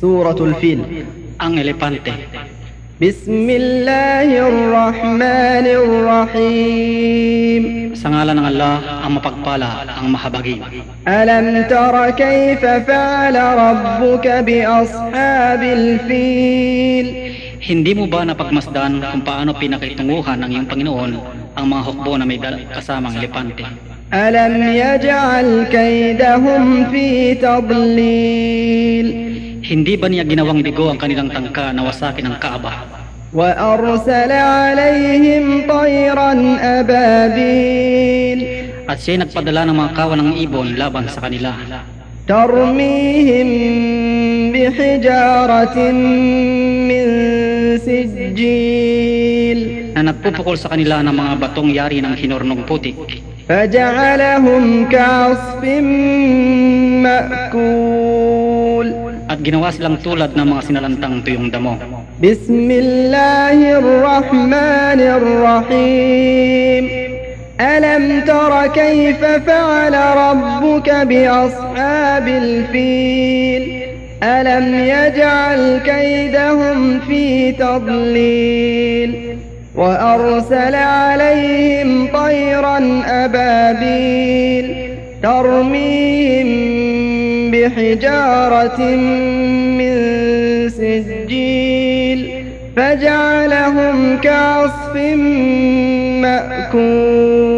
سورة الفيل ang elepante. بسم الله الرحمن الرحيم Sa ngalan ng Allah, ang mapagpala, ang mahabagin. ألم تر كيف فعل ربك بأصحاب الفيل Hindi mo ba napagmasdan kung paano pinakitunguhan ng iyong Panginoon ang mga hukbo na may dal- kasamang elepante? ألم يجعل كيدهم في تضليل Hindi ba niya ginawang bigo ang kanilang tangka na wasakin ang Kaaba? وأرسل عليهم طيرا أبابيل At siya nagpadala ng mga kawan ng ibon laban sa kanila. ترميهم بحجارة من سجيل na nagpupukol sa kanila ng mga batong yari ng hinurnong putik. فجعلهم كعصف مأكول At ginawa silang tulad na mga sinalantang tuyong damo. Bismillahirrahmanirrahim. Alam tara kayfa fa'ala rabbuka bi ashabil fil. Alam yaj'al kaydahum fi tadlil. وأرسل عليهم طيرا أبابيل ترميهم بحجارة من سجيل فجعلهم كعصف مأكول.